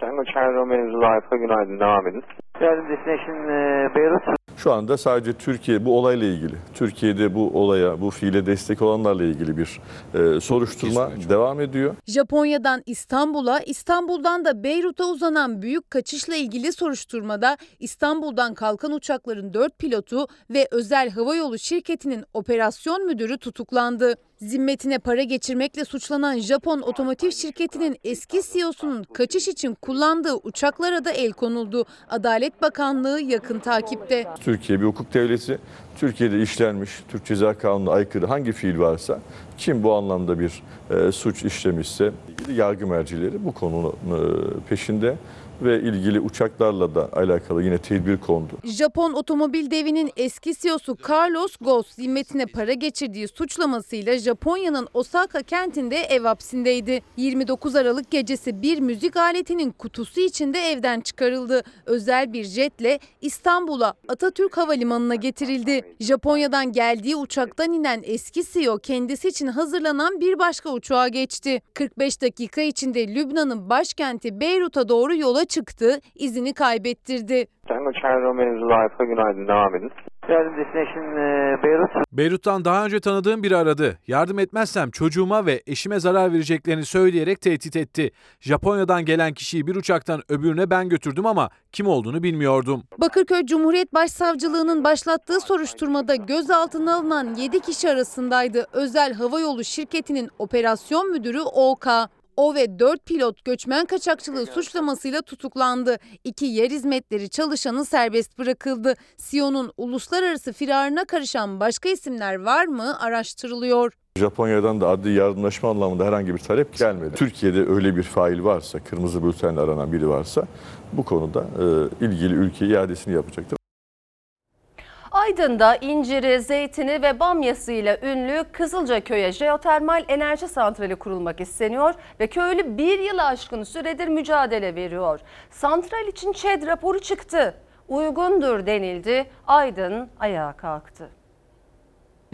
Speaker 42: Tango Charlie Romeo Alfa günaydın devam edin. Yardım destination e, Beyrut.
Speaker 11: Şu anda sadece Türkiye bu olayla ilgili, Türkiye'de bu olaya, bu fiile destek olanlarla ilgili bir e, soruşturma devam ediyor.
Speaker 43: Japonya'dan İstanbul'a, İstanbul'dan da Beyrut'a uzanan büyük kaçışla ilgili soruşturmada İstanbul'dan kalkan uçakların 4 pilotu ve özel havayolu şirketinin operasyon müdürü tutuklandı. Zimmetine para geçirmekle suçlanan Japon otomotiv şirketinin eski CEO'sunun kaçış için kullandığı uçaklara da el konuldu. Adalet Bakanlığı yakın takipte.
Speaker 11: Türkiye bir hukuk devleti. Türkiye'de işlenmiş Türk Ceza Kanunu'na aykırı hangi fiil varsa kim bu anlamda bir e, suç işlemişse yargı mercileri bu konunun e, peşinde ve ilgili uçaklarla da alakalı yine tedbir kondu.
Speaker 43: Japon otomobil devinin eski CEO'su Carlos Ghosn zimmetine para geçirdiği suçlamasıyla Japonya'nın Osaka kentinde ev hapsindeydi. 29 Aralık gecesi bir müzik aletinin kutusu içinde evden çıkarıldı. Özel bir jetle İstanbul'a Atatürk Havalimanı'na getirildi. Japonya'dan geldiği uçaktan inen eski CEO kendisi için hazırlanan bir başka uçağa geçti. 45 dakika içinde Lübnan'ın başkenti Beyrut'a doğru yola çıktı, izini kaybettirdi.
Speaker 42: Tango Charlie Romeo Alfa günaydın devam edin. Yardım destination e, Beyrut.
Speaker 41: Beyrut'tan daha önce tanıdığım biri aradı. Yardım etmezsem çocuğuma ve eşime zarar vereceklerini söyleyerek tehdit etti. Japonya'dan gelen kişiyi bir uçaktan öbürüne ben götürdüm ama kim olduğunu bilmiyordum.
Speaker 43: Bakırköy Cumhuriyet Başsavcılığı'nın başlattığı soruşturmada gözaltına alınan 7 kişi arasındaydı. Özel Havayolu Şirketi'nin operasyon müdürü OK. O ve 4 pilot göçmen kaçakçılığı suçlamasıyla tutuklandı. İki yer hizmetleri çalışanı serbest bırakıldı. CEO'nun uluslararası firarına karışan başka isimler var mı araştırılıyor.
Speaker 11: Japonya'dan da adli yardımlaşma anlamında herhangi bir talep gelmedi. Türkiye'de öyle bir fail varsa, kırmızı bültenle aranan biri varsa bu konuda e, ilgili ülke iadesini yapacaktır.
Speaker 1: Aydın'da inciri, zeytini ve bamyasıyla ünlü Kızılcaköy'e jeotermal enerji santrali kurulmak isteniyor ve köylü bir yılı aşkın süredir mücadele veriyor. Santral için ÇED raporu çıktı. Uygundur denildi. Aydın ayağa kalktı.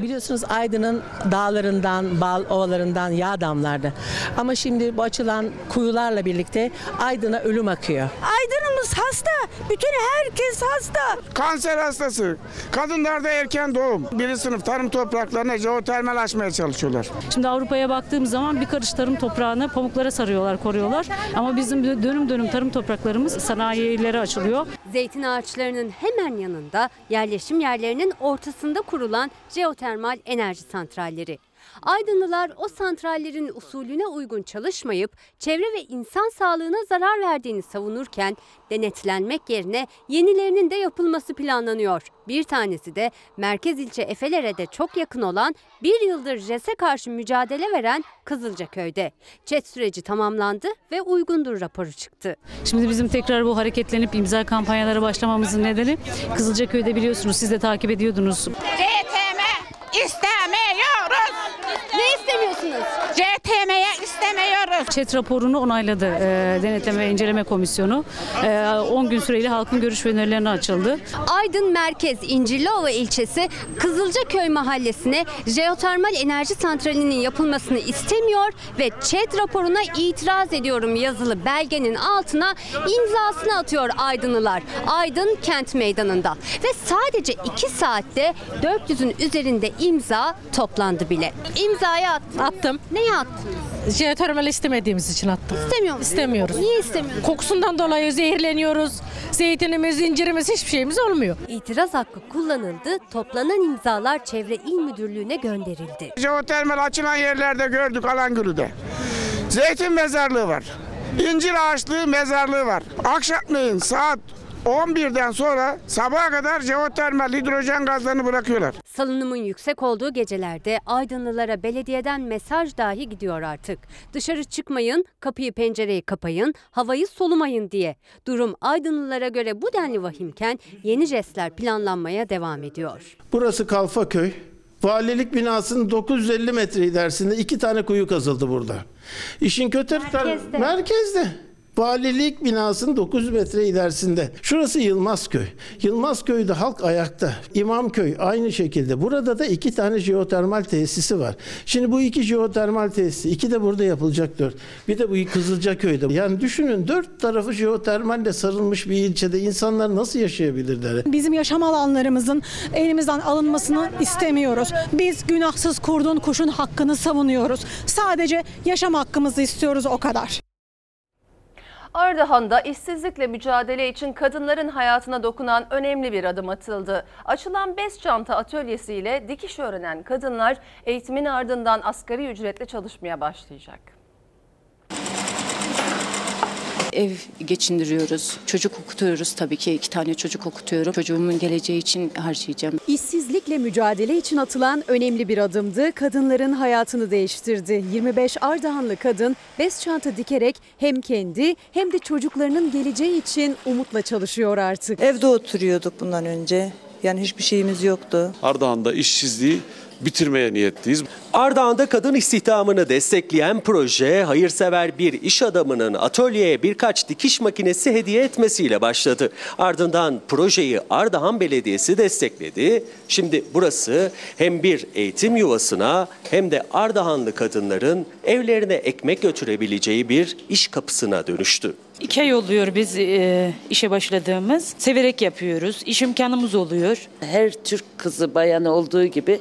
Speaker 44: Biliyorsunuz Aydın'ın dağlarından, bal ovalarından yağ damlardı. Ama şimdi bu açılan kuyularla birlikte Aydın'a ölüm akıyor.
Speaker 45: Aydın'ımız hasta. Bütün herkes hasta.
Speaker 46: Kanser hastası. Kadınlarda erken doğum. Birinci sınıf tarım topraklarına jeotermal açmaya çalışıyorlar.
Speaker 47: Şimdi Avrupa'ya baktığım zaman bir karış tarım toprağını pamuklara sarıyorlar, koruyorlar. Ama bizim dönüm dönüm tarım topraklarımız sanayilere açılıyor.
Speaker 48: Zeytin ağaçlarının hemen yanında yerleşim yerlerinin ortasında kurulan jeotermal enerji santralleri. Aydınlılar o santrallerin usulüne uygun çalışmayıp çevre ve insan sağlığına zarar verdiğini savunurken denetlenmek yerine yenilerinin de yapılması planlanıyor. Bir tanesi de merkez ilçe Efeler'e de çok yakın olan bir yıldır JES'e karşı mücadele veren Kızılcaköy'de. Çet süreci tamamlandı ve uygundur raporu çıktı.
Speaker 47: Şimdi bizim tekrar bu hareketlenip imza kampanyalara başlamamızın nedeni Kızılcaköy'de biliyorsunuz siz de takip ediyordunuz.
Speaker 45: CTM istemiyoruz.
Speaker 48: Ne istemiyorsunuz?
Speaker 45: CTM'ye istemiyoruz.
Speaker 47: Çet raporunu onayladı e, Denetleme ve İnceleme Komisyonu. E, 10 gün süreyle halkın görüş ve önerilerine açıldı.
Speaker 48: Aydın Merkez İncirliova ilçesi Kızılcaköy mahallesine jeotermal enerji santralinin yapılmasını istemiyor ve ÇED raporuna itiraz ediyorum yazılı belgenin altına imzasını atıyor Aydınlılar. Aydın kent meydanında ve sadece 2 saatte 400'ün üzerinde imza toplandı bile. İmzayı at.
Speaker 44: Attım.
Speaker 48: Neye attın?
Speaker 44: Jeotermal istemediğimiz için attım.
Speaker 48: İstemiyor?
Speaker 44: İstemiyoruz.
Speaker 48: Niye istemiyorsun?
Speaker 44: Kokusundan dolayı zehirleniyoruz. Zeytinimiz, incirimiz hiçbir şeyimiz olmuyor.
Speaker 48: İtiraz hakkı kullanıldı, toplanan imzalar Çevre İl Müdürlüğü'ne gönderildi.
Speaker 46: Jeotermal açılan yerlerde gördük Alangülü'de. Zeytin mezarlığı var. İncir ağaçlığı mezarlığı var. Akşamleyin saat 11'den sonra sabaha kadar jeotermal hidrojen gazlarını bırakıyorlar.
Speaker 48: Salınımın yüksek olduğu gecelerde Aydınlılara belediyeden mesaj dahi gidiyor artık. Dışarı çıkmayın, kapıyı pencereyi kapayın, havayı solumayın diye. Durum Aydınlılara göre bu denli vahimken yeni jestler planlanmaya devam ediyor.
Speaker 49: Burası Kalfaköy. Valilik binasının 950 metre ilerisinde iki tane kuyu kazıldı burada. İşin kötü merkezde. merkezde. Valilik binasının 900 metre ilerisinde. Şurası Yılmazköy. Yılmazköy'de halk ayakta. İmamköy aynı şekilde. Burada da iki tane jeotermal tesisi var. Şimdi bu iki jeotermal tesisi, iki de burada yapılacak dört. Bir de bu Kızılcaköy'de. Yani düşünün dört tarafı jeotermalle sarılmış bir ilçede insanlar nasıl yaşayabilirler?
Speaker 50: Bizim yaşam alanlarımızın elimizden alınmasını istemiyoruz. Biz günahsız kurdun kuşun hakkını savunuyoruz. Sadece yaşam hakkımızı istiyoruz o kadar.
Speaker 1: Ardahan'da işsizlikle mücadele için kadınların hayatına dokunan önemli bir adım atıldı. Açılan bez çanta atölyesiyle dikiş öğrenen kadınlar eğitimin ardından asgari ücretle çalışmaya başlayacak.
Speaker 51: Ev geçindiriyoruz. Çocuk okutuyoruz tabii ki. iki tane çocuk okutuyorum. Çocuğumun geleceği için harcayacağım.
Speaker 52: İşsizlikle mücadele için atılan önemli bir adımdı. Kadınların hayatını değiştirdi. 25 Ardahanlı kadın bez çanta dikerek hem kendi hem de çocuklarının geleceği için umutla çalışıyor artık.
Speaker 53: Evde oturuyorduk bundan önce. Yani hiçbir şeyimiz yoktu.
Speaker 54: Ardahan'da işsizliği bitirmeye niyetliyiz.
Speaker 55: Ardahan'da kadın istihdamını destekleyen proje, hayırsever bir iş adamının atölyeye birkaç dikiş makinesi hediye etmesiyle başladı. Ardından projeyi Ardahan Belediyesi destekledi. Şimdi burası hem bir eğitim yuvasına hem de Ardahanlı kadınların evlerine ekmek götürebileceği bir iş kapısına dönüştü.
Speaker 47: İki ay oluyor biz e, işe başladığımız. Severek yapıyoruz. İş imkanımız oluyor.
Speaker 56: Her Türk kızı bayanı olduğu gibi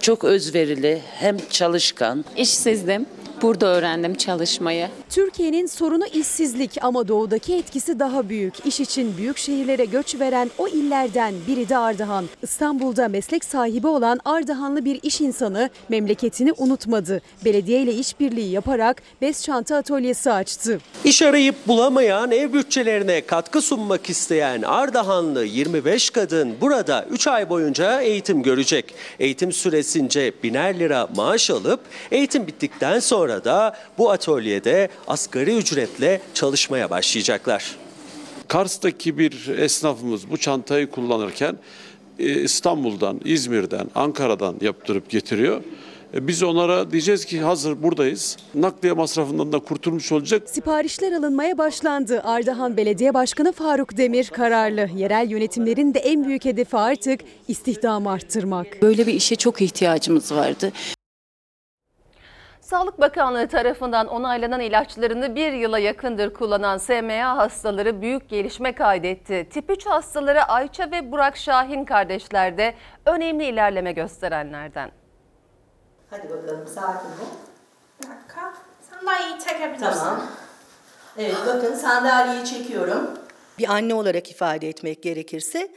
Speaker 56: çok özverili, hem çalışkan.
Speaker 57: İşsizdim. Burada öğrendim çalışmayı.
Speaker 52: Türkiye'nin sorunu işsizlik ama doğudaki etkisi daha büyük. İş için büyük şehirlere göç veren o illerden biri de Ardahan. İstanbul'da meslek sahibi olan Ardahanlı bir iş insanı memleketini unutmadı. Belediye ile işbirliği yaparak bez çanta atölyesi açtı.
Speaker 55: İş arayıp bulamayan ev bütçelerine katkı sunmak isteyen Ardahanlı 25 kadın burada 3 ay boyunca eğitim görecek. Eğitim süresince biner lira maaş alıp eğitim bittikten sonra da bu atölyede asgari ücretle çalışmaya başlayacaklar.
Speaker 54: Kars'taki bir esnafımız bu çantayı kullanırken e, İstanbul'dan, İzmir'den, Ankara'dan yaptırıp getiriyor.
Speaker 58: E, Biz onlara diyeceğiz ki hazır buradayız. Nakliye masrafından da kurtulmuş olacak.
Speaker 52: Siparişler alınmaya başlandı. Ardahan Belediye Başkanı Faruk Demir kararlı. Yerel yönetimlerin de en büyük hedefi artık istihdamı arttırmak.
Speaker 59: Böyle bir işe çok ihtiyacımız vardı.
Speaker 1: Sağlık Bakanlığı tarafından onaylanan ilaçlarını bir yıla yakındır kullanan SMA hastaları büyük gelişme kaydetti. Tip 3 hastaları Ayça ve Burak Şahin kardeşler de önemli ilerleme gösterenlerden.
Speaker 30: Hadi bakalım sakin ol.
Speaker 60: Bir dakika. Sandalyeyi çekebilirsin.
Speaker 30: Tamam. Evet bakın sandalyeyi çekiyorum. Bir anne olarak ifade etmek gerekirse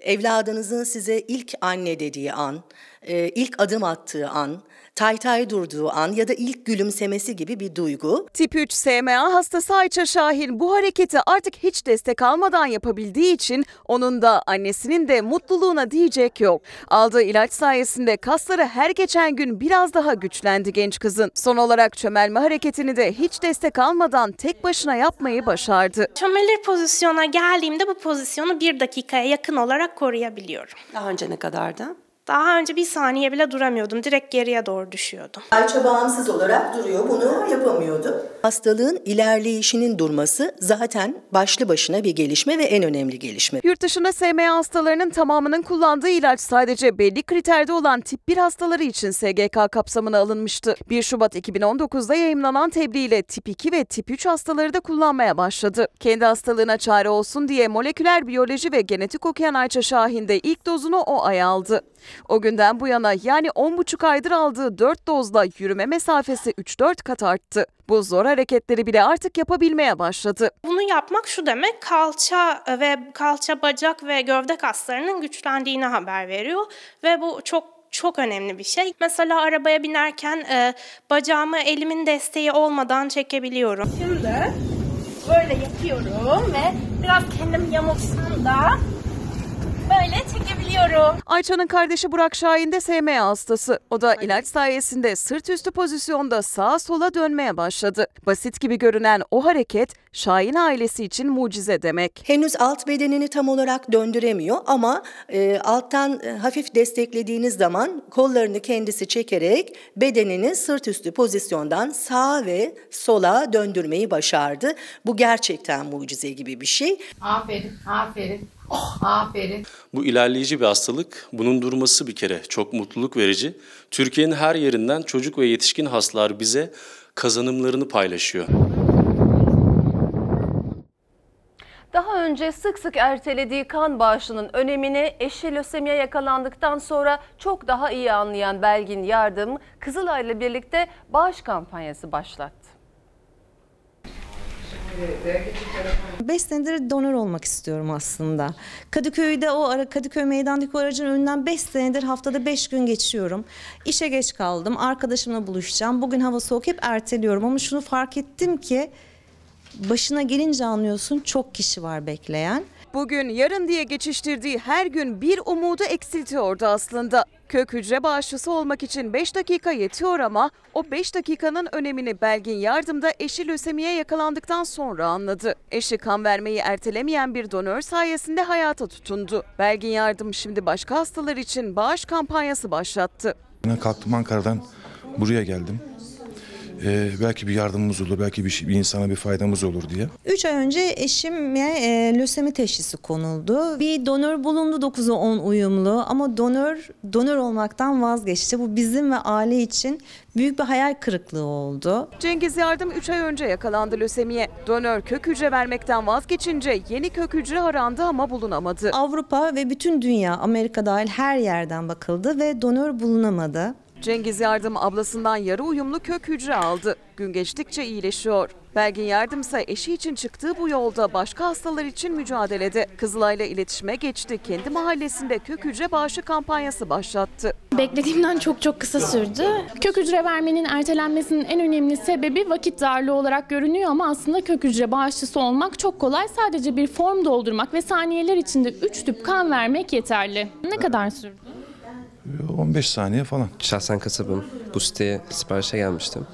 Speaker 30: evladınızın size ilk anne dediği an, e, ilk adım attığı an, tay tay durduğu an ya da ilk gülümsemesi gibi bir duygu.
Speaker 61: Tip 3 SMA hastası Ayça Şahin bu hareketi artık hiç destek almadan yapabildiği için onun da annesinin de mutluluğuna diyecek yok. Aldığı ilaç sayesinde kasları her geçen gün biraz daha güçlendi genç kızın. Son olarak çömelme hareketini de hiç destek almadan tek başına yapmayı başardı.
Speaker 60: Çömelir pozisyona geldiğimde bu pozisyonu bir dakikaya yakın olarak koruyabiliyorum.
Speaker 30: Daha önce ne kadardı?
Speaker 60: Daha önce bir saniye bile duramıyordum. Direkt geriye doğru düşüyordum.
Speaker 30: Ayça bağımsız olarak duruyor. Bunu yapamıyordu. Hastalığın ilerleyişinin durması zaten başlı başına bir gelişme ve en önemli gelişme.
Speaker 61: Yurt dışında SMA hastalarının tamamının kullandığı ilaç sadece belli kriterde olan tip 1 hastaları için SGK kapsamına alınmıştı. 1 Şubat 2019'da yayımlanan tebliğ tip 2 ve tip 3 hastaları da kullanmaya başladı. Kendi hastalığına çare olsun diye moleküler biyoloji ve genetik okuyan Ayça Şahin de ilk dozunu o ay aldı. O günden bu yana yani 10,5 aydır aldığı 4 dozla yürüme mesafesi 3-4 kat arttı. Bu zor hareketleri bile artık yapabilmeye başladı.
Speaker 60: Bunu yapmak şu demek kalça ve kalça bacak ve gövde kaslarının güçlendiğini haber veriyor ve bu çok çok önemli bir şey. Mesela arabaya binerken e, bacağımı elimin desteği olmadan çekebiliyorum. Şimdi böyle yapıyorum ve biraz kendim yamulsam da böyle çekebiliyorum.
Speaker 61: Ayça'nın kardeşi Burak Şahin de SMA hastası. O da ilaç sayesinde sırt üstü pozisyonda sağa sola dönmeye başladı. Basit gibi görünen o hareket Şahin ailesi için mucize demek.
Speaker 30: Henüz alt bedenini tam olarak döndüremiyor ama e, alttan e, hafif desteklediğiniz zaman kollarını kendisi çekerek bedenini sırt üstü pozisyondan sağa ve sola döndürmeyi başardı. Bu gerçekten mucize gibi bir şey.
Speaker 62: Aferin, aferin. Aferin.
Speaker 63: Bu ilerleyici bir hastalık. Bunun durması bir kere çok mutluluk verici. Türkiye'nin her yerinden çocuk ve yetişkin hastalar bize kazanımlarını paylaşıyor.
Speaker 1: Daha önce sık sık ertelediği kan bağışının önemini eşi lösemiye yakalandıktan sonra çok daha iyi anlayan Belgin Yardım, Kızılay ile birlikte bağış kampanyası başlattı.
Speaker 64: 5 senedir donör olmak istiyorum aslında. Kadıköy'de o ara Kadıköy meydandaki aracın önünden 5 senedir haftada 5 gün geçiyorum. İşe geç kaldım. Arkadaşımla buluşacağım. Bugün hava soğuk hep erteliyorum ama şunu fark ettim ki başına gelince anlıyorsun çok kişi var bekleyen.
Speaker 61: Bugün yarın diye geçiştirdiği her gün bir umudu eksiltiyordu aslında. Kök hücre bağışçısı olmak için 5 dakika yetiyor ama o 5 dakikanın önemini Belgin Yardım'da eşi lösemiye yakalandıktan sonra anladı. Eşi kan vermeyi ertelemeyen bir donör sayesinde hayata tutundu. Belgin Yardım şimdi başka hastalar için bağış kampanyası başlattı.
Speaker 65: Ben kalktım Ankara'dan buraya geldim. Ee, belki bir yardımımız olur, belki bir, şey- bir insana bir faydamız olur diye.
Speaker 64: 3 ay önce eşime e, lösemi teşhisi konuldu. Bir donör bulundu 9'a 10 uyumlu ama donör donör olmaktan vazgeçti. Bu bizim ve aile için büyük bir hayal kırıklığı oldu.
Speaker 61: Cengiz Yardım 3 ay önce yakalandı lösemiye. Donör kök hücre vermekten vazgeçince yeni kök hücre arandı ama bulunamadı.
Speaker 64: Avrupa ve bütün dünya Amerika dahil her yerden bakıldı ve donör bulunamadı.
Speaker 61: Cengiz Yardım ablasından yarı uyumlu kök hücre aldı. Gün geçtikçe iyileşiyor. Belgin Yardım ise eşi için çıktığı bu yolda başka hastalar için mücadelede. Kızılay'la iletişime geçti. Kendi mahallesinde kök hücre bağışı kampanyası başlattı.
Speaker 23: Beklediğimden çok çok kısa sürdü. Kök hücre vermenin ertelenmesinin en önemli sebebi vakit darlığı olarak görünüyor ama aslında kök hücre bağışçısı olmak çok kolay. Sadece bir form doldurmak ve saniyeler içinde 3 tüp kan vermek yeterli. Ne kadar sürdü?
Speaker 65: 15 saniye falan.
Speaker 28: Şahsen kasabım. Bu siteye siparişe gelmiştim.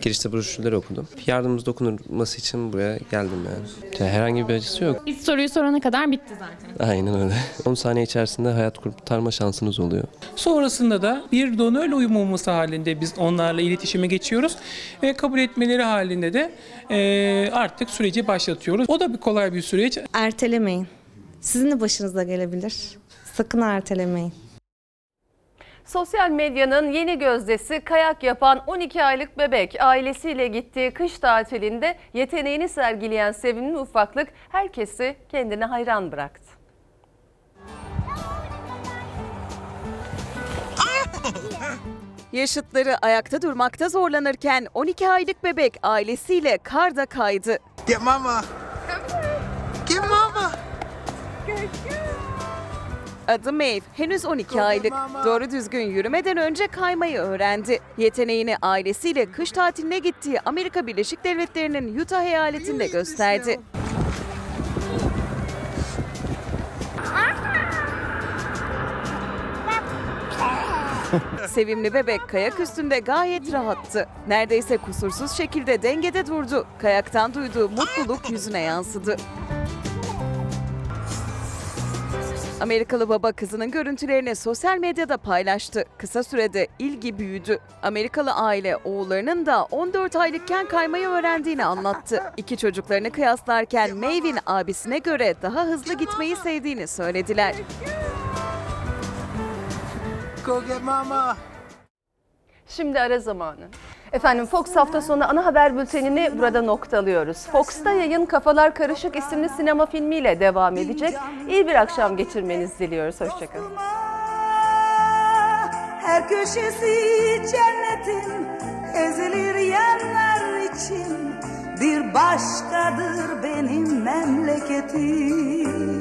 Speaker 66: Girişte broşürleri okudum. Yardımımız dokunulması için buraya geldim yani. Ya herhangi bir acısı yok.
Speaker 67: İlk soruyu sorana kadar bitti zaten.
Speaker 66: Aynen öyle. [laughs] 10 saniye içerisinde hayat kurtarma şansınız oluyor.
Speaker 68: Sonrasında da bir donörle uyum olması halinde biz onlarla iletişime geçiyoruz ve kabul etmeleri halinde de eee, artık süreci başlatıyoruz. O da bir kolay bir süreç.
Speaker 69: Ertelemeyin. Sizin de başınıza gelebilir. Sakın ertelemeyin.
Speaker 1: Sosyal medyanın yeni gözdesi kayak yapan 12 aylık bebek ailesiyle gittiği kış tatilinde yeteneğini sergileyen sevimli ufaklık herkesi kendine hayran bıraktı.
Speaker 61: Yaşıtları ayakta durmakta zorlanırken 12 aylık bebek ailesiyle karda kaydı.
Speaker 70: Get mama. Get mama.
Speaker 61: Adı Maeve, henüz 12 aylık. Doğru düzgün yürümeden önce kaymayı öğrendi. Yeteneğini ailesiyle kış tatiline gittiği Amerika Birleşik Devletleri'nin Utah eyaletinde gösterdi. Sevimli bebek kayak üstünde gayet rahattı. Neredeyse kusursuz şekilde dengede durdu. Kayaktan duyduğu mutluluk yüzüne yansıdı. Amerikalı baba kızının görüntülerini sosyal medyada paylaştı. Kısa sürede ilgi büyüdü. Amerikalı aile oğullarının da 14 aylıkken kaymayı öğrendiğini anlattı. İki çocuklarını kıyaslarken Maeve'in abisine göre daha hızlı gitmeyi sevdiğini söylediler.
Speaker 70: Go get mama.
Speaker 1: Şimdi ara zamanı. Efendim Fox hafta sonu ana haber bültenini burada noktalıyoruz. Fox'ta yayın Kafalar Karışık isimli sinema filmiyle devam edecek. İyi bir akşam geçirmenizi diliyoruz. Hoşçakalın.
Speaker 65: Her köşesi cennetin ezilir yerler için Bir başkadır benim memleketim